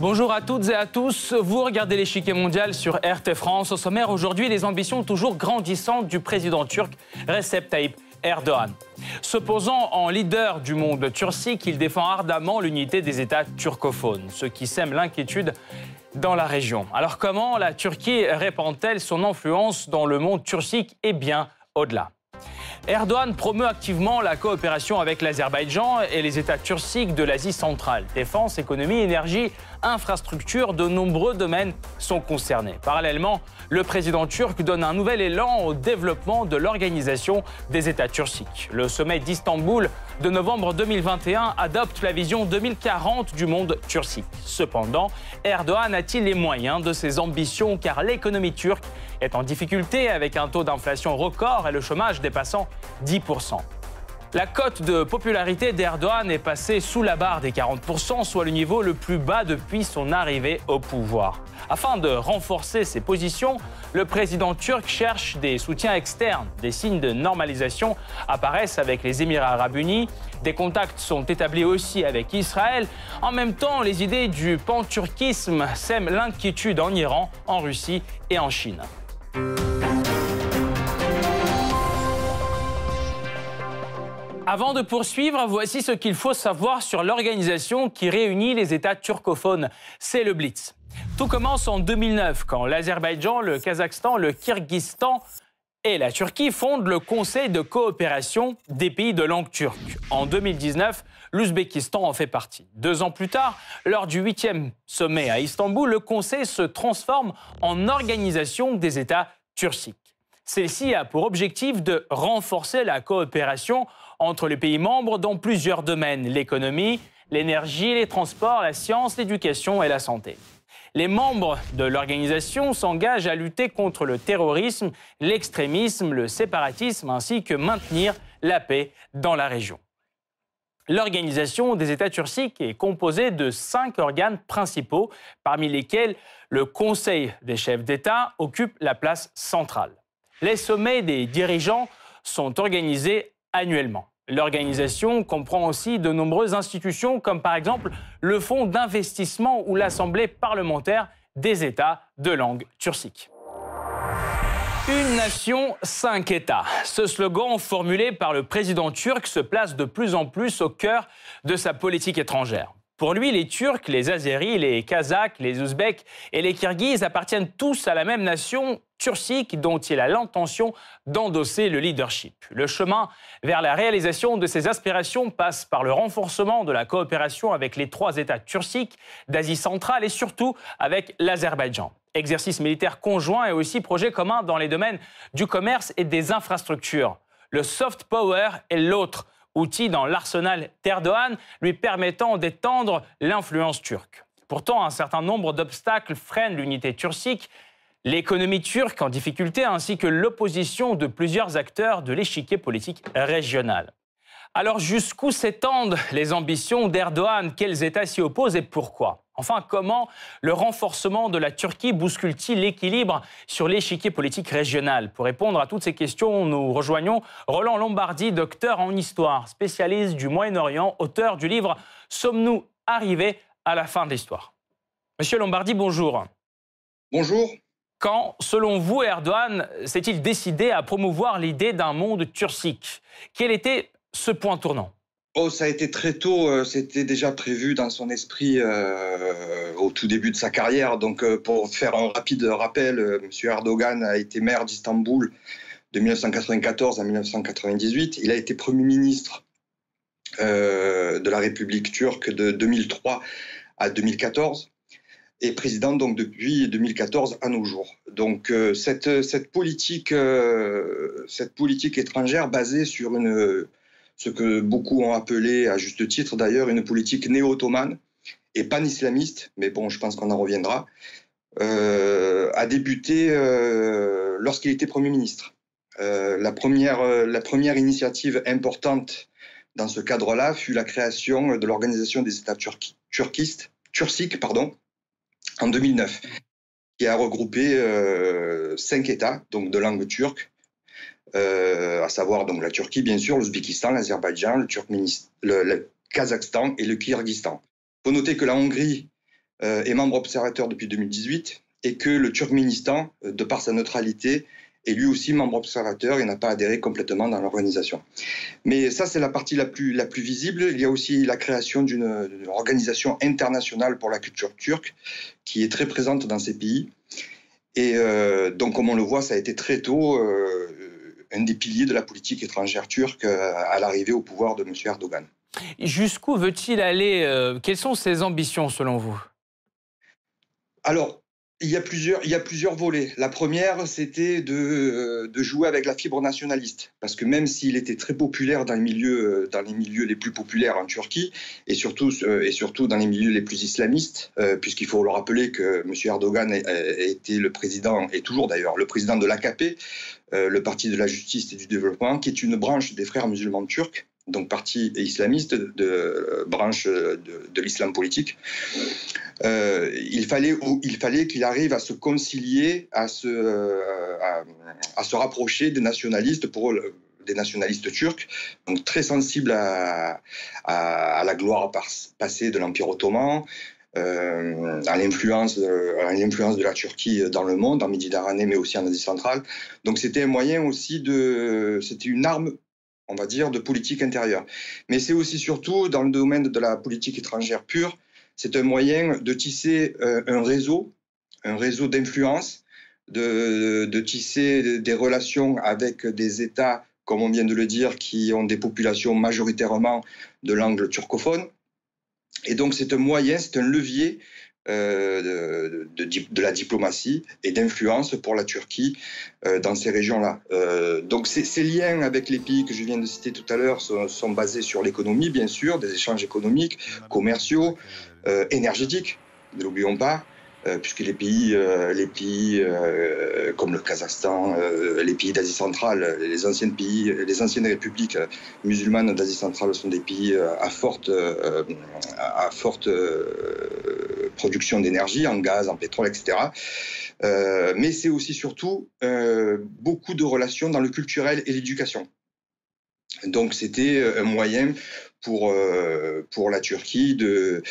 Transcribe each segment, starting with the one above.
Bonjour à toutes et à tous. Vous regardez l'échiquier mondial sur RT France. Au sommaire aujourd'hui, les ambitions toujours grandissantes du président turc Recep Tayyip Erdogan. Se posant en leader du monde turcique, il défend ardemment l'unité des États turcophones, ce qui sème l'inquiétude dans la région. Alors comment la Turquie répand-elle son influence dans le monde turcique et bien au-delà Erdogan promeut activement la coopération avec l'Azerbaïdjan et les États turciques de l'Asie centrale. Défense, économie, énergie, infrastructures, de nombreux domaines sont concernés. Parallèlement, le président turc donne un nouvel élan au développement de l'organisation des États turciques. Le sommet d'Istanbul de novembre 2021 adopte la vision 2040 du monde turcique. Cependant, Erdogan a-t-il les moyens de ses ambitions car l'économie turque est en difficulté avec un taux d'inflation record et le chômage dépassant 10%. La cote de popularité d'Erdogan est passée sous la barre des 40%, soit le niveau le plus bas depuis son arrivée au pouvoir. Afin de renforcer ses positions, le président turc cherche des soutiens externes. Des signes de normalisation apparaissent avec les Émirats arabes unis. Des contacts sont établis aussi avec Israël. En même temps, les idées du pan-turquisme sèment l'inquiétude en Iran, en Russie et en Chine. Avant de poursuivre, voici ce qu'il faut savoir sur l'organisation qui réunit les États turcophones. C'est le Blitz. Tout commence en 2009 quand l'Azerbaïdjan, le Kazakhstan, le Kyrgyzstan et la Turquie fondent le Conseil de coopération des pays de langue turque. En 2019, l'Ouzbékistan en fait partie. Deux ans plus tard, lors du huitième sommet à Istanbul, le Conseil se transforme en organisation des États turciques. Celle-ci a pour objectif de renforcer la coopération entre les pays membres dans plusieurs domaines, l'économie, l'énergie, les transports, la science, l'éducation et la santé. Les membres de l'organisation s'engagent à lutter contre le terrorisme, l'extrémisme, le séparatisme, ainsi que maintenir la paix dans la région. L'organisation des États turciques est composée de cinq organes principaux, parmi lesquels le Conseil des chefs d'État occupe la place centrale. Les sommets des dirigeants sont organisés annuellement. L'organisation comprend aussi de nombreuses institutions comme par exemple le Fonds d'investissement ou l'Assemblée parlementaire des États de langue turcique. Une nation, cinq États. Ce slogan formulé par le président turc se place de plus en plus au cœur de sa politique étrangère. Pour lui, les Turcs, les Azéris, les Kazakhs, les Ouzbeks et les Kirghizes appartiennent tous à la même nation turcique dont il a l'intention d'endosser le leadership. Le chemin vers la réalisation de ces aspirations passe par le renforcement de la coopération avec les trois États turciques d'Asie centrale et surtout avec l'Azerbaïdjan. Exercice militaire conjoint et aussi projet commun dans les domaines du commerce et des infrastructures. Le soft power est l'autre outil dans l'arsenal d'Erdogan lui permettant d'étendre l'influence turque. Pourtant, un certain nombre d'obstacles freinent l'unité turcique, l'économie turque en difficulté ainsi que l'opposition de plusieurs acteurs de l'échiquier politique régional. Alors jusqu'où s'étendent les ambitions d'Erdogan? Quels États s'y opposent et pourquoi? Enfin, comment le renforcement de la Turquie bouscule-t-il l'équilibre sur l'échiquier politique régional? Pour répondre à toutes ces questions, nous rejoignons Roland Lombardi, docteur en histoire, spécialiste du Moyen-Orient, auteur du livre Sommes-nous arrivés à la fin de l'histoire? Monsieur Lombardi, bonjour. Bonjour. Quand, selon vous, Erdogan s'est-il décidé à promouvoir l'idée d'un monde turcique? Quel était ce point tournant? Oh, ça a été très tôt, euh, c'était déjà prévu dans son esprit euh, au tout début de sa carrière. Donc, euh, pour faire un rapide rappel, M. Erdogan a été maire d'Istanbul de 1994 à 1998. Il a été Premier ministre de la République turque de 2003 à 2014 et président donc depuis 2014 à nos jours. Donc cette, cette, politique, cette politique étrangère basée sur une ce que beaucoup ont appelé, à juste titre d'ailleurs, une politique néo-ottomane et pan-islamiste, mais bon, je pense qu'on en reviendra, euh, a débuté euh, lorsqu'il était Premier ministre. Euh, la, première, la première initiative importante dans ce cadre-là fut la création de l'Organisation des États turquistes, turciques pardon, en 2009 qui a regroupé cinq États, donc de langue turque, à savoir donc la Turquie, bien sûr, l'Ouzbékistan, l'Azerbaïdjan, le, le, Kazakhstan et le Kyrgyzstan. Il faut noter que la Hongrie euh, est membre observateur depuis 2018 et que le Turkménistan, euh, de par sa neutralité, est lui aussi membre observateur et n'a pas adhéré complètement dans l'organisation. Mais ça, c'est la partie la plus, la plus visible. Il y a aussi la création d'une organisation internationale pour la culture turque qui est très présente dans ces pays. Et euh, donc, comme on le voit, ça a été très tôt euh, un des piliers de la politique étrangère turque euh, à l'arrivée au pouvoir de M. Erdogan. Jusqu'où veut-il aller euh, Quelles sont ses ambitions selon vous? Alors, il y, a plusieurs, il y a plusieurs volets. La première, c'était de, euh, de, jouer avec la fibre nationaliste. Parce que même s'il était très populaire dans les, milieux, dans les milieux les plus populaires en Turquie, et surtout, et surtout dans les milieux les plus islamistes, puisqu'il faut le rappeler que M. Erdogan été le président, et toujours d'ailleurs, le président de l'AKP, le Parti de la justice et du développement, qui est une branche des frères musulmans turcs donc parti islamiste de, branche de, l'islam politique. Euh, il fallait, il fallait qu'il arrive à se concilier, à se, à, à se rapprocher des nationalistes pour des nationalistes turcs, donc très sensibles à, à la gloire passée de l'Empire ottoman, euh, à l'influence de la Turquie dans le monde, en Méditerranée, mais aussi en Asie centrale. Donc c'était un moyen aussi de, c'était une arme on va dire, de politique intérieure. Mais c'est aussi surtout dans le domaine de la politique étrangère pure, c'est un moyen de tisser euh, un réseau, un réseau d'influence, de, de, tisser des relations avec des États, comme on vient de le dire, qui ont des populations majoritairement de langue turcophone. Et donc c'est un moyen, c'est un levier euh, de, de, de, la diplomatie et d'influence pour la Turquie euh, dans ces régions-là. Euh, donc ces, liens avec les pays que je viens de citer tout à l'heure sont, sont, basés sur l'économie, bien sûr, des échanges économiques, commerciaux, euh, énergétiques, ne l'oublions pas. Euh, puisque les pays, euh, les pays euh, comme le Kazakhstan, les pays d'Asie centrale, les anciennes pays, les anciennes républiques musulmanes d'Asie centrale sont des pays à forte, à forte production d'énergie, en gaz, en pétrole, etc. mais c'est aussi surtout beaucoup de relations dans le culturel et l'éducation. Donc c'était un moyen pour, euh, pour la Turquie, de,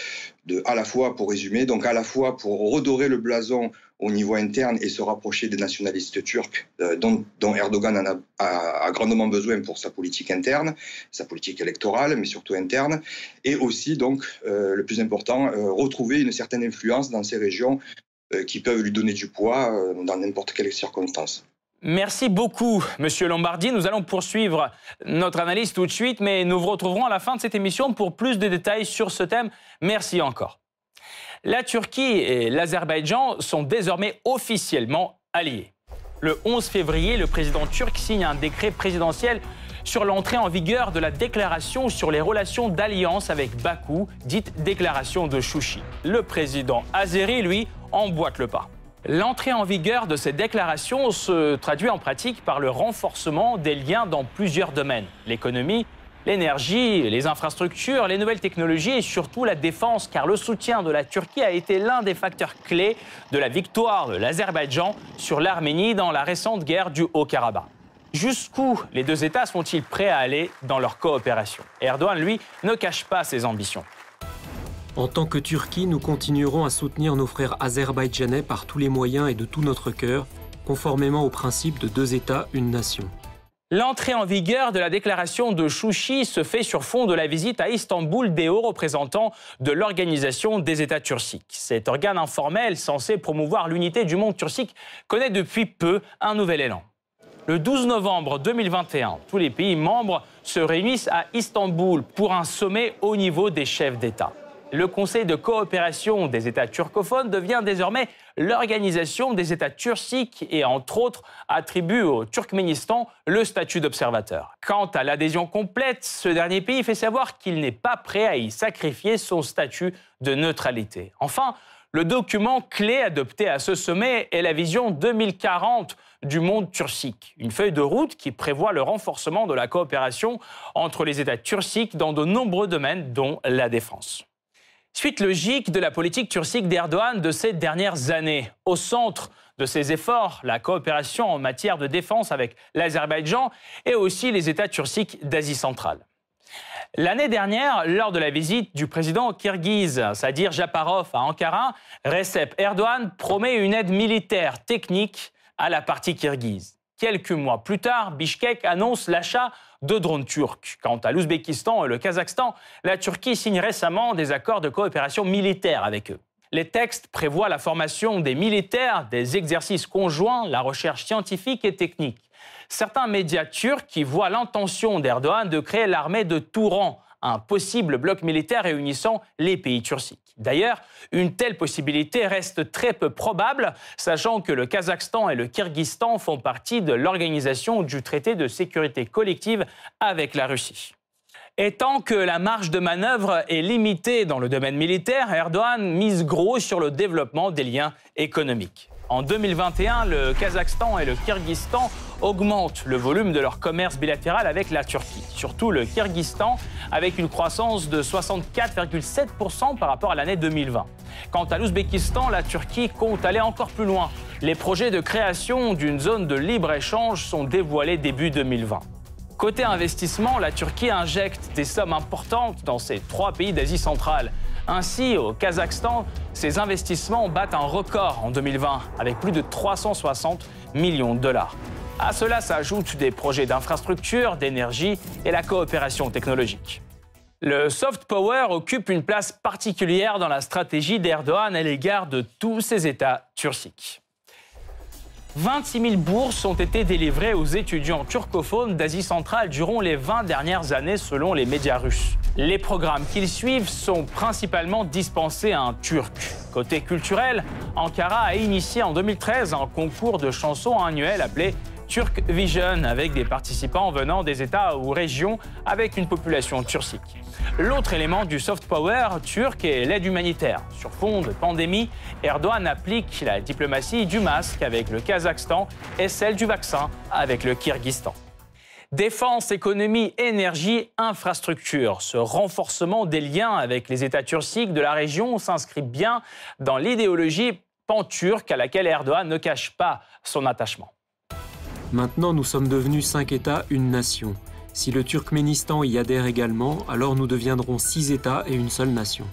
de, à la fois, pour résumer, donc à la fois pour redorer le blason au niveau interne et se rapprocher des nationalistes turcs euh, dont, dont, Erdogan en a, a, grandement besoin pour sa politique interne, sa politique électorale, mais surtout interne, et aussi, donc, euh, le plus important, retrouver une certaine influence dans ces régions qui peuvent lui donner du poids dans n'importe quelle circonstance. Merci beaucoup, Monsieur Lombardi. Nous allons poursuivre notre analyse tout de suite, mais nous vous retrouverons à la fin de cette émission pour plus de détails sur ce thème. Merci encore. La Turquie et l'Azerbaïdjan sont désormais officiellement alliés. Le 11 février, le président turc signe un décret présidentiel sur l'entrée en vigueur de la déclaration sur les relations d'alliance avec Bakou, dite déclaration de Chouchi. Le président azéri, lui, emboîte le pas. L'entrée en vigueur de ces déclarations se traduit en pratique par le renforcement des liens dans plusieurs domaines. L'économie, l'énergie, les infrastructures, les nouvelles technologies et surtout la défense, car le soutien de la Turquie a été l'un des facteurs clés de la victoire de l'Azerbaïdjan sur l'Arménie dans la récente guerre du Haut-Karabakh. Jusqu'où les deux États sont-ils prêts à aller dans leur coopération? Erdogan, lui, ne cache pas ses ambitions. En tant que Turquie, nous continuerons à soutenir nos frères azerbaïdjanais par tous les moyens et de tout notre cœur, conformément au principe de deux États, une nation. L'entrée en vigueur de la déclaration de Chouchi se fait sur fond de la visite à Istanbul des hauts représentants de l'Organisation des États turciques. Cet organe informel censé promouvoir l'unité du monde turcique connaît depuis peu un nouvel élan. Le 12 novembre 2021, tous les pays membres se réunissent à Istanbul pour un sommet au niveau des chefs d'État le Conseil de coopération des États turcophones devient désormais l'organisation des États turciques et, entre autres, attribue au Turkménistan le statut d'observateur. Quant à l'adhésion complète, ce dernier pays fait savoir qu'il n'est pas prêt à y sacrifier son statut de neutralité. Enfin, le document clé adopté à ce sommet est la vision 2040 du monde turcique, une feuille de route qui prévoit le renforcement de la coopération entre les États turciques dans de nombreux domaines, dont la défense. Suite logique de la politique turcique d'Erdogan de ces dernières années. Au centre de ses efforts, la coopération en matière de défense avec l'Azerbaïdjan et aussi les États turciques d'Asie centrale. L'année dernière, lors de la visite du président kirghize Sadir Japarov à Ankara, Recep Erdogan promet une aide militaire technique à la partie kirghize. Quelques mois plus tard, Bishkek annonce l'achat de drones turcs. Quant à l'Ouzbékistan et le Kazakhstan, la Turquie signe récemment des accords de coopération militaire avec eux. Les textes prévoient la formation des militaires, des exercices conjoints, la recherche scientifique et technique certains médias turcs qui voient l'intention d'Erdogan de créer l'armée de Touran, un possible bloc militaire réunissant les pays turciques. D'ailleurs, une telle possibilité reste très peu probable, sachant que le Kazakhstan et le Kyrgyzstan font partie de l'organisation du traité de sécurité collective avec la Russie. Et que la marge de manœuvre est limitée dans le domaine militaire, Erdogan mise gros sur le développement des liens économiques. En 2021, le Kazakhstan et le Kyrgyzstan augmentent le volume de leur commerce bilatéral avec la Turquie. Surtout le Kyrgyzstan avec une croissance de 64,7% par rapport à l'année 2020. Quant à l'Ouzbékistan, la Turquie compte aller encore plus loin. Les projets de création d'une zone de libre-échange sont dévoilés début 2020. Côté investissement, la Turquie injecte des sommes importantes dans ces trois pays d'Asie centrale. Ainsi, au Kazakhstan, ces investissements battent un record en 2020 avec plus de 360 millions de dollars. À cela s'ajoutent des projets d'infrastructure, d'énergie et la coopération technologique. Le soft power occupe une place particulière dans la stratégie d'Erdogan à l'égard de tous ces États turciques. 26 000 bourses ont été délivrées aux étudiants turcophones d'Asie centrale durant les 20 dernières années selon les médias russes. Les programmes qu'ils suivent sont principalement dispensés en turc. Côté culturel, Ankara a initié en 2013 un concours de chansons annuel appelé Turk Vision avec des participants venant des États ou régions avec une population turcique. L'autre élément du soft power turc est l'aide humanitaire. Sur fond de pandémie, Erdogan applique la diplomatie du masque avec le Kazakhstan et celle du vaccin avec le Kyrgyzstan. Défense, économie, énergie, infrastructure. Ce renforcement des liens avec les États turciques de la région s'inscrit bien dans l'idéologie pan-turque à laquelle Erdogan ne cache pas son attachement. Maintenant, nous sommes devenus cinq États, une nation. Si le Turkménistan y adhère également, alors nous deviendrons six États et une seule nation.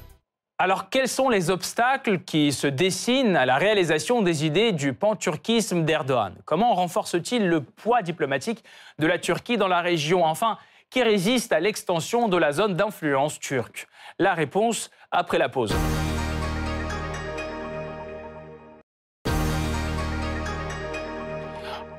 Alors, quels sont les obstacles qui se dessinent à la réalisation des idées du pan-turquisme d'Erdogan? Comment renforce-t-il le poids diplomatique de la Turquie dans la région? Enfin, qui résiste à l'extension de la zone d'influence turque? La réponse après la pause.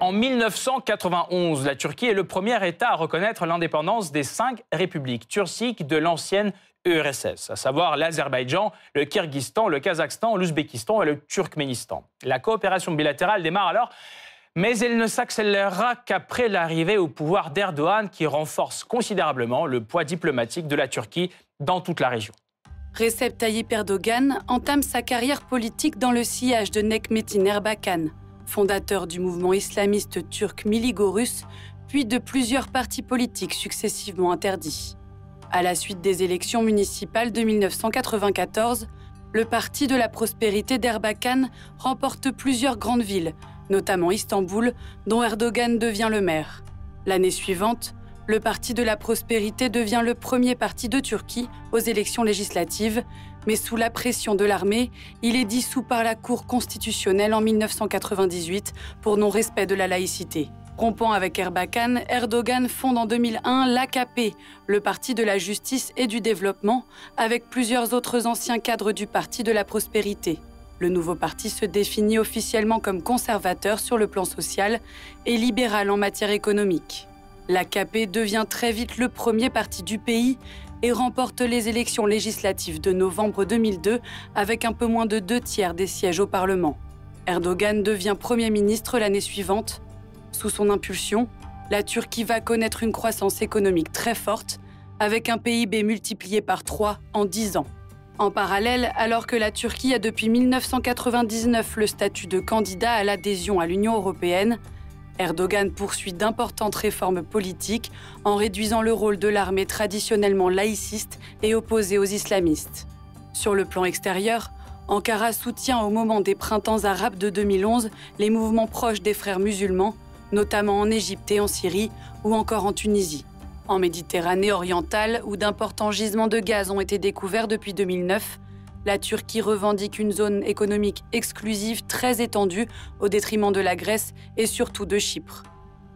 En 1991, la Turquie est le premier État à reconnaître l'indépendance des cinq républiques turciques de l'ancienne URSS, à savoir l'Azerbaïdjan, le Kyrgyzstan, le Kazakhstan, l'Ouzbékistan et le Turkménistan. La coopération bilatérale démarre alors, mais elle ne s'accélérera qu'après l'arrivée au pouvoir d'Erdogan qui renforce considérablement le poids diplomatique de la Turquie dans toute la région. Recep Tayyip Erdogan entame sa carrière politique dans le sillage de Nekmetin Erbakan, fondateur du mouvement islamiste turc Miligorus, puis de plusieurs partis politiques successivement interdits. À la suite des élections municipales de 1994, le Parti de la prospérité d'Erbakan remporte plusieurs grandes villes, notamment Istanbul, dont Erdogan devient le maire. L'année suivante, le Parti de la prospérité devient le premier parti de Turquie aux élections législatives, mais sous la pression de l'armée, il est dissous par la Cour constitutionnelle en 1998 pour non-respect de la laïcité. Rompant avec Erbakan, Erdogan fonde en 2001 l'AKP, le Parti de la justice et du développement, avec plusieurs autres anciens cadres du Parti de la prospérité. Le nouveau parti se définit officiellement comme conservateur sur le plan social et libéral en matière économique. L'AKP devient très vite le premier parti du pays et remporte les élections législatives de novembre 2002 avec un peu moins de deux tiers des sièges au Parlement. Erdogan devient Premier ministre l'année suivante. Sous son impulsion, la Turquie va connaître une croissance économique très forte, avec un PIB multiplié par trois en dix ans. En parallèle, alors que la Turquie a depuis 1999 le statut de candidat à l'adhésion à l'Union européenne, Erdogan poursuit d'importantes réformes politiques en réduisant le rôle de l'armée traditionnellement laïciste et opposée aux islamistes. Sur le plan extérieur, Ankara soutient au moment des printemps arabes de 2011 les mouvements proches des frères musulmans, notamment en Égypte et en Syrie, ou encore en Tunisie. En Méditerranée orientale, où d'importants gisements de gaz ont été découverts depuis 2009, la Turquie revendique une zone économique exclusive très étendue au détriment de la Grèce et surtout de Chypre.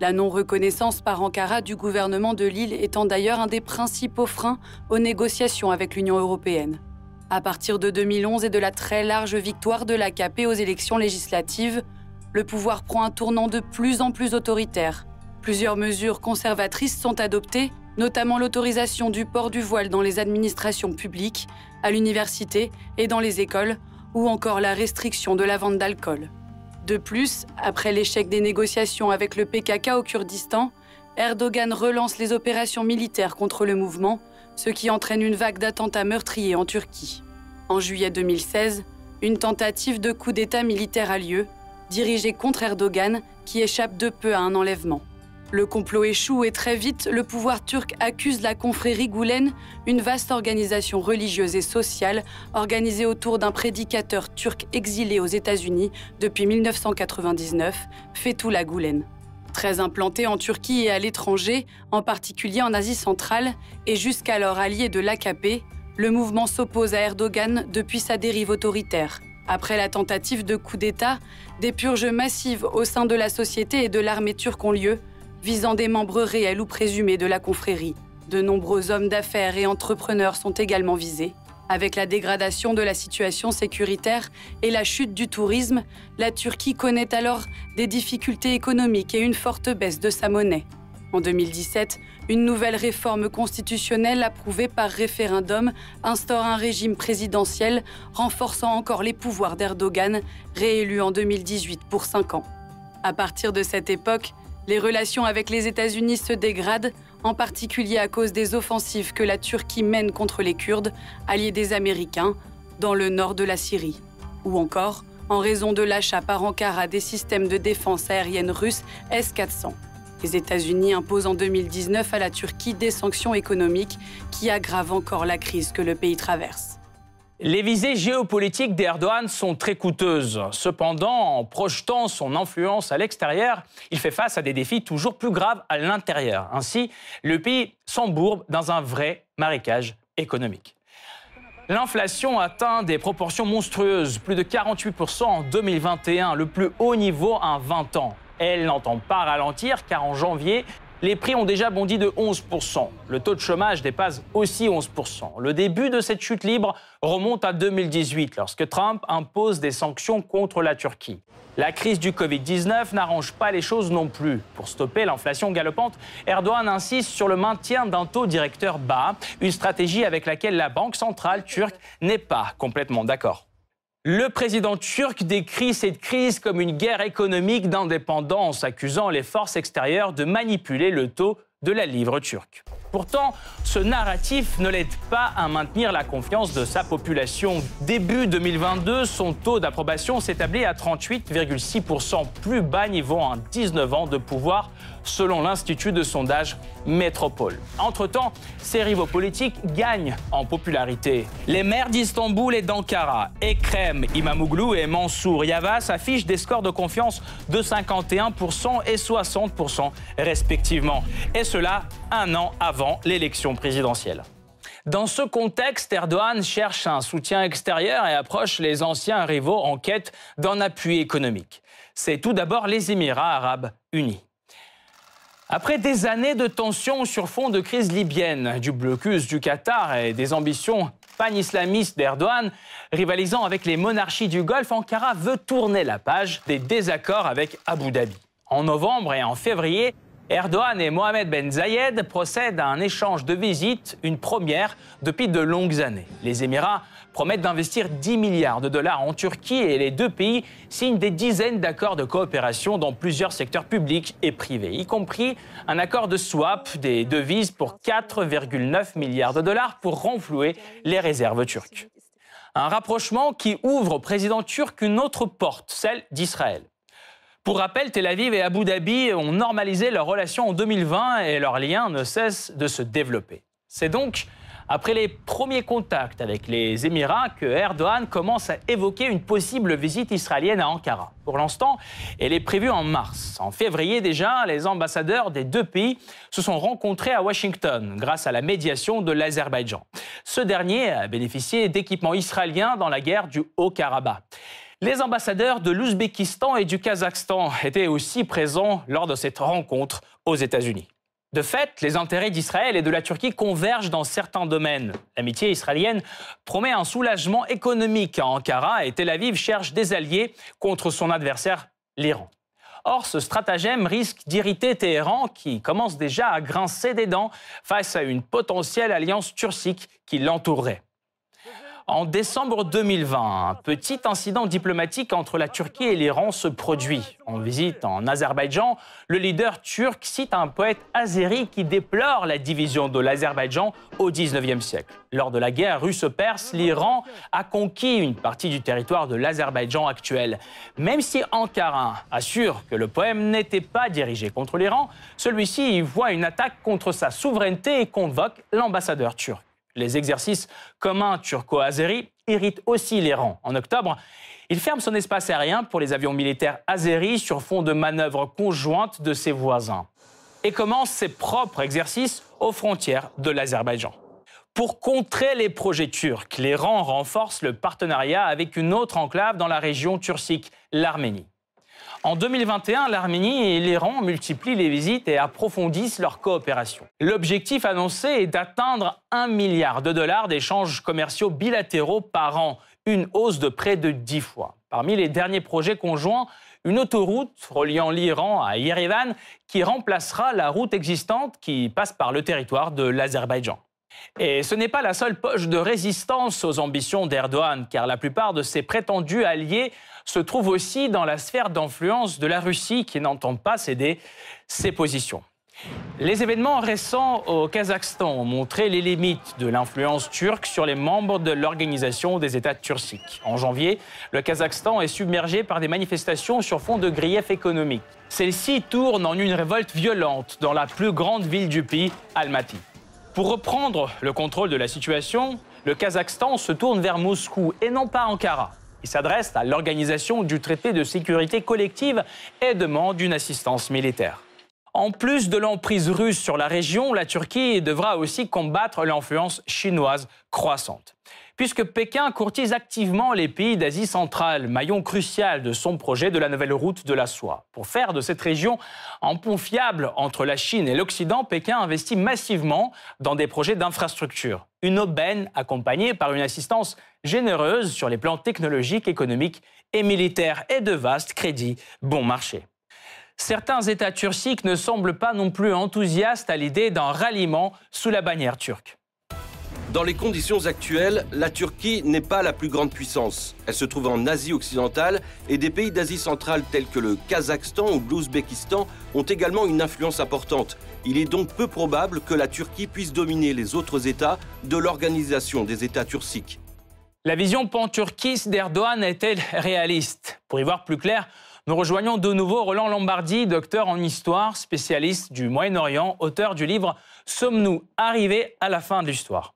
La non-reconnaissance par Ankara du gouvernement de l'île étant d'ailleurs un des principaux freins aux négociations avec l'Union européenne. À partir de 2011 et de la très large victoire de l'AKP aux élections législatives, le pouvoir prend un tournant de plus en plus autoritaire. Plusieurs mesures conservatrices sont adoptées, notamment l'autorisation du port du voile dans les administrations publiques, à l'université et dans les écoles, ou encore la restriction de la vente d'alcool. De plus, après l'échec des négociations avec le PKK au Kurdistan, Erdogan relance les opérations militaires contre le mouvement, ce qui entraîne une vague d'attentats meurtriers en Turquie. En juillet 2016, une tentative de coup d'État militaire a lieu, dirigée contre Erdogan, qui échappe de peu à un enlèvement. Le complot échoue et très vite, le pouvoir turc accuse la confrérie Goulen, une vaste organisation religieuse et sociale organisée autour d'un prédicateur turc exilé aux États-Unis depuis 1999, Fethullah Goulen. Très implanté en Turquie et à l'étranger, en particulier en Asie centrale, et jusqu'alors allié de l'AKP, le mouvement s'oppose à Erdogan depuis sa dérive autoritaire. Après la tentative de coup d'État, des purges massives au sein de la société et de l'armée turque ont lieu, visant des membres réels ou présumés de la confrérie. De nombreux hommes d'affaires et entrepreneurs sont également visés. Avec la dégradation de la situation sécuritaire et la chute du tourisme, la Turquie connaît alors des difficultés économiques et une forte baisse de sa monnaie. En 2017, une nouvelle réforme constitutionnelle approuvée par référendum instaure un régime présidentiel renforçant encore les pouvoirs d'Erdogan, réélu en 2018 pour 5 ans. À partir de cette époque, les relations avec les États-Unis se dégradent, en particulier à cause des offensives que la Turquie mène contre les Kurdes, alliés des Américains, dans le nord de la Syrie. Ou encore en raison de l'achat par Ankara des systèmes de défense aérienne russes S-400. Les États-Unis imposent en 2019 à la Turquie des sanctions économiques qui aggravent encore la crise que le pays traverse. Les visées géopolitiques d'Erdogan sont très coûteuses. Cependant, en projetant son influence à l'extérieur, il fait face à des défis toujours plus graves à l'intérieur. Ainsi, le pays s'embourbe dans un vrai marécage économique. L'inflation atteint des proportions monstrueuses, plus de 48% en 2021, le plus haut niveau en 20 ans. Elle n'entend pas ralentir car en janvier, les prix ont déjà bondi de 11%. Le taux de chômage dépasse aussi 11%. Le début de cette chute libre remonte à 2018, lorsque Trump impose des sanctions contre la Turquie. La crise du Covid-19 n'arrange pas les choses non plus. Pour stopper l'inflation galopante, Erdogan insiste sur le maintien d'un taux directeur bas, une stratégie avec laquelle la Banque centrale turque n'est pas complètement d'accord. Le président turc décrit cette crise comme une guerre économique d'indépendance, accusant les forces extérieures de manipuler le taux de la livre turque. Pourtant, ce narratif ne l'aide pas à maintenir la confiance de sa population. Début 2022, son taux d'approbation s'établit à 38,6%, plus bas niveau en 19 ans de pouvoir, selon l'Institut de sondage Métropole. Entre-temps, ses rivaux politiques gagnent en popularité. Les maires d'Istanbul et d'Ankara, Ekrem Imamoglu et Mansour Yavas, affichent des scores de confiance de 51% et 60% respectivement. Et cela un an avant l'élection présidentielle. Dans ce contexte, Erdogan cherche un soutien extérieur et approche les anciens rivaux en quête d'un appui économique. C'est tout d'abord les Émirats arabes unis. Après des années de tensions sur fond de crise libyenne, du blocus du Qatar et des ambitions pan-islamistes d'Erdogan, rivalisant avec les monarchies du Golfe, Ankara veut tourner la page des désaccords avec Abu Dhabi. En novembre et en février, Erdogan et Mohamed Ben Zayed procèdent à un échange de visites, une première depuis de longues années. Les Émirats promettent d'investir 10 milliards de dollars en Turquie et les deux pays signent des dizaines d'accords de coopération dans plusieurs secteurs publics et privés, y compris un accord de swap des devises pour 4,9 milliards de dollars pour renflouer les réserves turques. Un rapprochement qui ouvre au président turc une autre porte, celle d'Israël. Pour rappel, Tel Aviv et Abu Dhabi ont normalisé leurs relations en 2020 et leurs liens ne cessent de se développer. C'est donc après les premiers contacts avec les Émirats que Erdogan commence à évoquer une possible visite israélienne à Ankara. Pour l'instant, elle est prévue en mars. En février déjà, les ambassadeurs des deux pays se sont rencontrés à Washington grâce à la médiation de l'Azerbaïdjan. Ce dernier a bénéficié d'équipements israéliens dans la guerre du Haut-Karabakh. Les ambassadeurs de l'Ouzbékistan et du Kazakhstan étaient aussi présents lors de cette rencontre aux États-Unis. De fait, les intérêts d'Israël et de la Turquie convergent dans certains domaines. L'amitié israélienne promet un soulagement économique à Ankara et Tel Aviv cherche des alliés contre son adversaire, l'Iran. Or, ce stratagème risque d'irriter Téhéran, qui commence déjà à grincer des dents face à une potentielle alliance turcique qui l'entourerait. En décembre 2020, un petit incident diplomatique entre la Turquie et l'Iran se produit. En visite en Azerbaïdjan, le leader turc cite un poète azéri qui déplore la division de l'Azerbaïdjan au XIXe siècle. Lors de la guerre russe-perse, l'Iran a conquis une partie du territoire de l'Azerbaïdjan actuel. Même si Ankara assure que le poème n'était pas dirigé contre l'Iran, celui-ci y voit une attaque contre sa souveraineté et convoque l'ambassadeur turc. Les exercices communs turco-azéris irritent aussi les rangs. En octobre, il ferme son espace aérien pour les avions militaires azéris sur fond de manœuvres conjointes de ses voisins et commence ses propres exercices aux frontières de l'Azerbaïdjan. Pour contrer les projets turcs, les rangs renforcent le partenariat avec une autre enclave dans la région turcique, l'Arménie. En 2021, l'Arménie et l'Iran multiplient les visites et approfondissent leur coopération. L'objectif annoncé est d'atteindre 1 milliard de dollars d'échanges commerciaux bilatéraux par an, une hausse de près de 10 fois. Parmi les derniers projets conjoints, une autoroute reliant l'Iran à Yerevan qui remplacera la route existante qui passe par le territoire de l'Azerbaïdjan. Et ce n'est pas la seule poche de résistance aux ambitions d'Erdogan, car la plupart de ses prétendus alliés se trouvent aussi dans la sphère d'influence de la Russie qui n'entend pas céder ses positions. Les événements récents au Kazakhstan ont montré les limites de l'influence turque sur les membres de l'Organisation des États turciques. En janvier, le Kazakhstan est submergé par des manifestations sur fond de griefs économiques. Celles-ci tournent en une révolte violente dans la plus grande ville du pays, Almaty. Pour reprendre le contrôle de la situation, le Kazakhstan se tourne vers Moscou et non pas Ankara. Il s'adresse à l'organisation du traité de sécurité collective et demande une assistance militaire. En plus de l'emprise russe sur la région, la Turquie devra aussi combattre l'influence chinoise croissante puisque Pékin courtise activement les pays d'Asie centrale, maillon crucial de son projet de la nouvelle route de la soie. Pour faire de cette région un pont fiable entre la Chine et l'Occident, Pékin investit massivement dans des projets d'infrastructure. Une aubaine accompagnée par une assistance généreuse sur les plans technologiques, économiques et militaires et de vastes crédits bon marché. Certains États turciques ne semblent pas non plus enthousiastes à l'idée d'un ralliement sous la bannière turque. Dans les conditions actuelles, la Turquie n'est pas la plus grande puissance. Elle se trouve en Asie occidentale et des pays d'Asie centrale tels que le Kazakhstan ou l'Ouzbékistan ont également une influence importante. Il est donc peu probable que la Turquie puisse dominer les autres États de l'Organisation des États turciques. La vision pan-turquiste d'Erdogan est-elle réaliste? Pour y voir plus clair, nous rejoignons de nouveau Roland Lombardi, docteur en histoire, spécialiste du Moyen-Orient, auteur du livre Sommes-nous arrivés à la fin de l'histoire?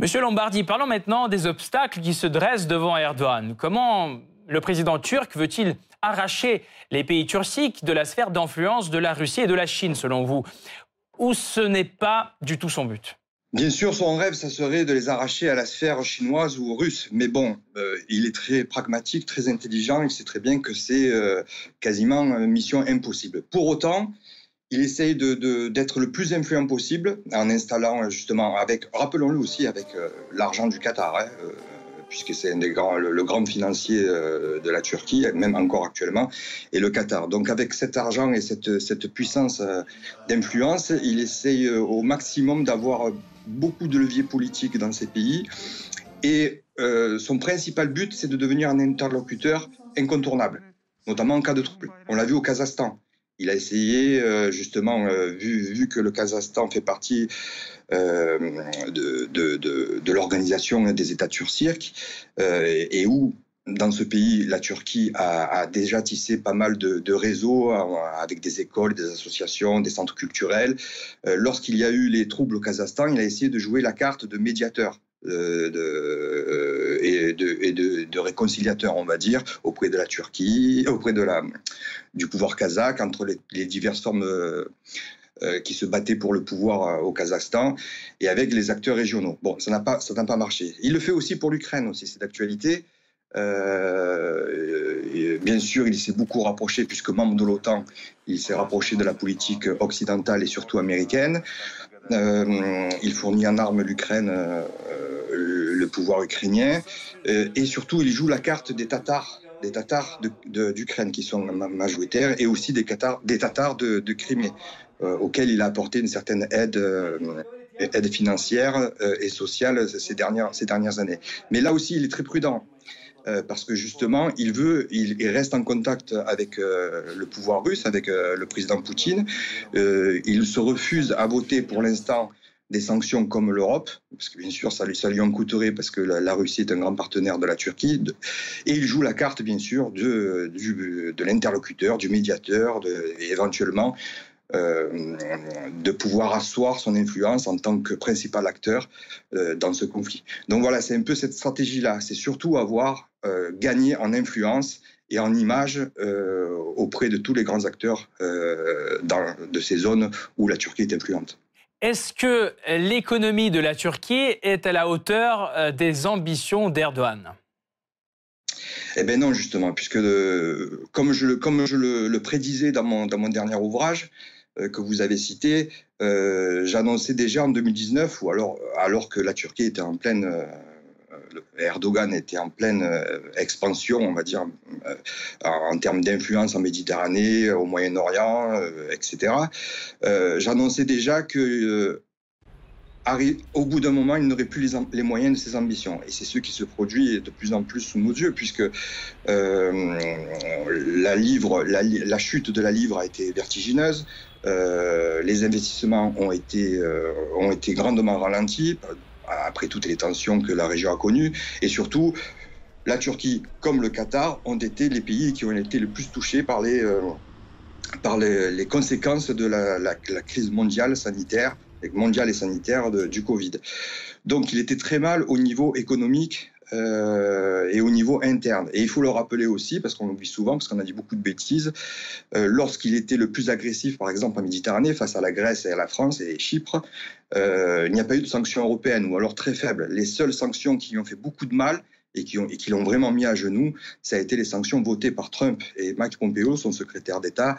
Monsieur Lombardi, parlons maintenant des obstacles qui se dressent devant Erdogan. Comment le président turc veut-il arracher les pays turciques de la sphère d'influence de la Russie et de la Chine, selon vous? Ou ce n'est pas du tout son but? Bien sûr, son rêve, ça serait de les arracher à la sphère chinoise ou russe. Mais bon, euh, il est très pragmatique, très intelligent. Il sait très bien que c'est euh, quasiment une mission impossible. Pour autant, il essaye d'être le plus influent possible en installant justement avec, rappelons-le aussi, avec euh, l'argent du Qatar, hein, euh, puisque c'est le, grand financier euh, de la Turquie, même encore actuellement, et le Qatar. Donc avec cet argent et cette, puissance d'influence, il essaye au maximum d'avoir beaucoup de leviers politiques dans ces pays. Et son principal but, c'est de devenir un interlocuteur incontournable, notamment en cas de trouble. On l'a vu au Kazakhstan. Il a essayé, euh, justement, euh, vu, que le Kazakhstan fait partie euh, de, l'organisation des États turcs et où dans ce pays, la Turquie a, déjà tissé pas mal de, réseaux avec des écoles, des associations, des centres culturels. Lorsqu'il y a eu les troubles au Kazakhstan, il a essayé de jouer la carte de médiateur. De, et, de, et de, réconciliateur, on va dire, auprès de la Turquie, auprès de la, du pouvoir kazakh, entre les, diverses formes euh, qui se battaient pour le pouvoir euh, au Kazakhstan et avec les acteurs régionaux. Bon, ça n'a pas, ça n'a pas marché. Il le fait aussi pour l'Ukraine aussi, c'est d'actualité. Euh, bien sûr, il s'est beaucoup rapproché, puisque membre de l'OTAN, il s'est rapproché de la politique occidentale et surtout américaine. il fournit en armes l'Ukraine, pouvoir ukrainien, et surtout, il joue la carte des Tatars des Tatars d'Ukraine qui sont majoritaires et aussi des, des Tatars de, de Crimée. Euh, auquel il a apporté une certaine aide euh, aide financière euh, et sociale ces dernières, ces dernières années. Mais là aussi, il est très prudent. parce que justement, il veut, il, reste en contact avec le pouvoir russe, avec le président Poutine. il se refuse à voter pour l'instant des sanctions comme l'Europe, parce que bien sûr, ça lui, ça lui en coûterait parce que la, Russie est un grand partenaire de la Turquie. et il joue la carte, bien sûr, de, l'interlocuteur, du médiateur, éventuellement euh, de pouvoir asseoir son influence en tant que principal acteur euh, dans ce conflit. Donc voilà, c'est un peu cette stratégie-là. C'est surtout avoir euh, gagné en influence et en image auprès de tous les grands acteurs dans, de ces zones où la Turquie est influente. Est-ce que l'économie de la Turquie est à la hauteur des ambitions d'Erdogan? Eh bien non, justement, puisque comme je, le, prédisais dans mon, dans mon dernier ouvrage, euh, que vous avez cité, euh, j'annonçais déjà en 2019, ou alors, alors que la Turquie était en pleine. Euh, Erdogan était en pleine expansion, on va dire, en termes d'influence en Méditerranée, au Moyen-Orient, etc. J'annonçais déjà que au bout d'un moment, il n'aurait plus les, moyens de ses ambitions. Et c'est ce qui se produit de plus en plus sous nos yeux, puisque euh, la, livre, la, chute de la livre a été vertigineuse. Euh, les investissements ont été, euh, ont été grandement ralentis après toutes les tensions que la région a connues. Et surtout, la Turquie, comme le Qatar, ont été les pays qui ont été le plus touchés par les, par les, conséquences de la, la, crise mondiale sanitaire mondiale et sanitaire du Covid. Donc il était très mal au niveau économique euh, et au niveau interne. Et il faut le rappeler aussi, parce qu'on l'oublie souvent, parce qu'on a dit beaucoup de bêtises, euh, lorsqu'il était le plus agressif, par exemple en Méditerranée, face à la Grèce et à la France et Chypre, euh, il n'y a pas eu de sanctions européennes, ou alors très faibles. Les seules sanctions qui ont fait beaucoup de mal, et qui, l'ont vraiment mis à genoux, ça a été les sanctions votées par Trump et Mike Pompeo, son secrétaire d'État,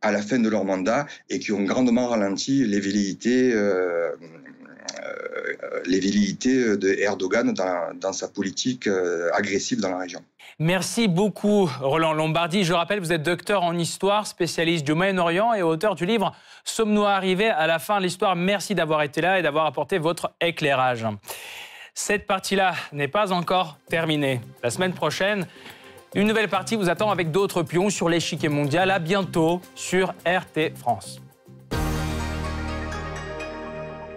à la fin de leur mandat et qui ont grandement ralenti les velléités, euh, les velléités de Erdogan dans, sa politique euh, agressive dans la région. Merci beaucoup, Roland Lombardi. Je rappelle, vous êtes docteur en histoire, spécialiste du Moyen-Orient et auteur du livre Sommes-nous arrivés à la fin de l'histoire Merci d'avoir été là et d'avoir apporté votre éclairage. Cette partie-là n'est pas encore terminée. La semaine prochaine, une nouvelle partie vous attend avec d'autres pions sur l'échiquier mondial. À bientôt sur RT France.